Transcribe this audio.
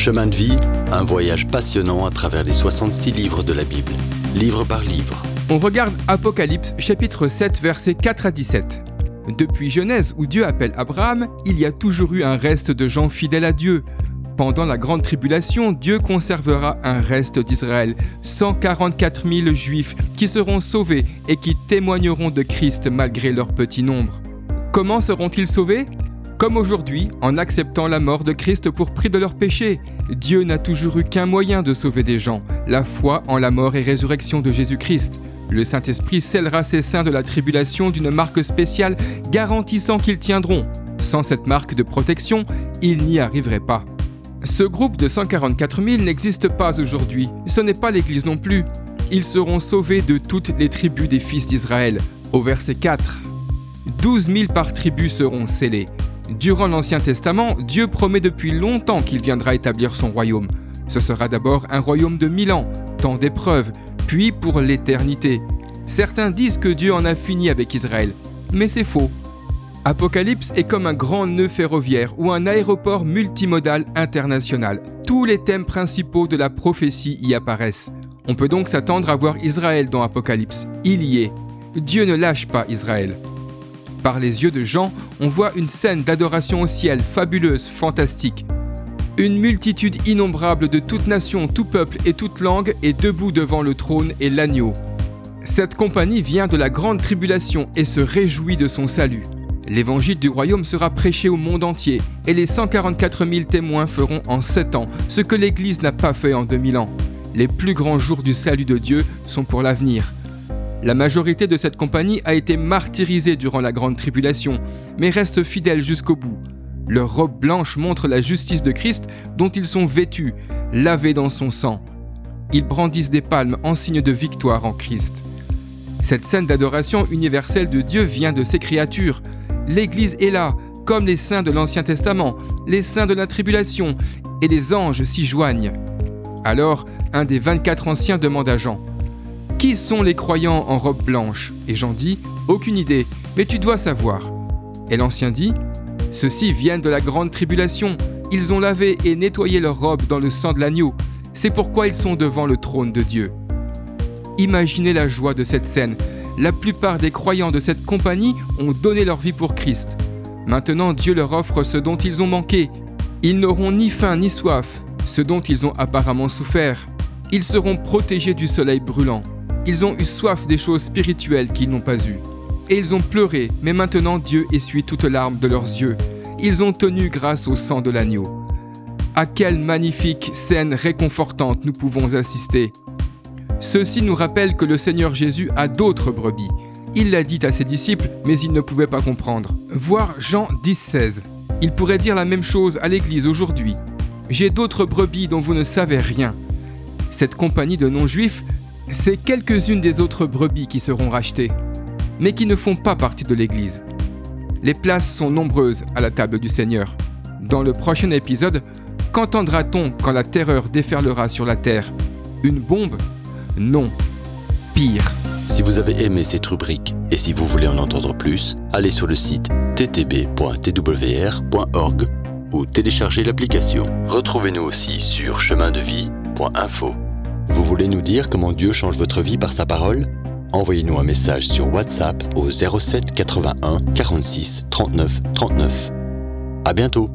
Chemin de vie, un voyage passionnant à travers les 66 livres de la Bible, livre par livre. On regarde Apocalypse chapitre 7 versets 4 à 17. Depuis Genèse où Dieu appelle Abraham, il y a toujours eu un reste de gens fidèles à Dieu. Pendant la grande tribulation, Dieu conservera un reste d'Israël, 144 000 juifs qui seront sauvés et qui témoigneront de Christ malgré leur petit nombre. Comment seront-ils sauvés? Comme aujourd'hui, en acceptant la mort de Christ pour prix de leurs péchés. Dieu n'a toujours eu qu'un moyen de sauver des gens, la foi en la mort et résurrection de Jésus-Christ. Le Saint-Esprit scellera ces saints de la tribulation d'une marque spéciale garantissant qu'ils tiendront. Sans cette marque de protection, ils n'y arriveraient pas. Ce groupe de 144 000 n'existe pas aujourd'hui. Ce n'est pas l'Église non plus. Ils seront sauvés de toutes les tribus des fils d'Israël. Au verset 4, 12 000 par tribu seront scellés. Durant l'Ancien Testament, Dieu promet depuis longtemps qu'il viendra établir son royaume. Ce sera d'abord un royaume de mille ans, temps d'épreuves, puis pour l'éternité. Certains disent que Dieu en a fini avec Israël, mais c'est faux. Apocalypse est comme un grand nœud ferroviaire ou un aéroport multimodal international. Tous les thèmes principaux de la prophétie y apparaissent. On peut donc s'attendre à voir Israël dans Apocalypse. Il y est. Dieu ne lâche pas Israël. Par les yeux de Jean, on voit une scène d'adoration au ciel fabuleuse, fantastique. Une multitude innombrable de toutes nations, tout peuple et toute langue est debout devant le trône et l'agneau. Cette compagnie vient de la grande tribulation et se réjouit de son salut. L'évangile du royaume sera prêché au monde entier et les 144 000 témoins feront en 7 ans ce que l'Église n'a pas fait en 2000 ans. Les plus grands jours du salut de Dieu sont pour l'avenir. La majorité de cette compagnie a été martyrisée durant la grande tribulation, mais reste fidèle jusqu'au bout. Leur robe blanche montre la justice de Christ dont ils sont vêtus, lavés dans son sang. Ils brandissent des palmes en signe de victoire en Christ. Cette scène d'adoration universelle de Dieu vient de ses créatures, L'Église est là, comme les saints de l'Ancien Testament, les saints de la tribulation, et les anges s'y joignent. Alors, un des 24 anciens demande à Jean, Qui sont les croyants en robe blanche? Et Jean dit, Aucune idée, mais tu dois savoir. Et l'ancien dit, Ceux-ci viennent de la grande tribulation, ils ont lavé et nettoyé leurs robes dans le sang de l'agneau, c'est pourquoi ils sont devant le trône de Dieu. Imaginez la joie de cette scène, la plupart des croyants de cette compagnie ont donné leur vie pour Christ. Maintenant, Dieu leur offre ce dont ils ont manqué. Ils n'auront ni faim ni soif, ce dont ils ont apparemment souffert. Ils seront protégés du soleil brûlant. Ils ont eu soif des choses spirituelles qu'ils n'ont pas eues. Et ils ont pleuré, mais maintenant Dieu essuie toutes larmes de leurs yeux. Ils ont tenu grâce au sang de l'agneau. À quelle magnifique scène réconfortante nous pouvons assister. Ceci nous rappelle que le Seigneur Jésus a d'autres brebis. Il l'a dit à ses disciples, mais ils ne pouvaient pas comprendre. Voir Jean 10, 16. Il pourrait dire la même chose à l'Église aujourd'hui. J'ai d'autres brebis dont vous ne savez rien. Cette compagnie de non-juifs, c'est quelques-unes des autres brebis qui seront rachetées, mais qui ne font pas partie de l'Église. Les places sont nombreuses à la table du Seigneur. Dans le prochain épisode, qu'entendra-t-on quand la terreur déferlera sur la terre? Une bombe? Non, pire. Si vous avez aimé cette rubrique et si vous voulez en entendre plus, allez sur le site ttb.twr.org ou téléchargez l'application. Retrouvez-nous aussi sur chemindevie.info. Vous voulez nous dire comment Dieu change votre vie par sa parole? Envoyez-nous un message sur WhatsApp au 07 81 46 39 39. À bientôt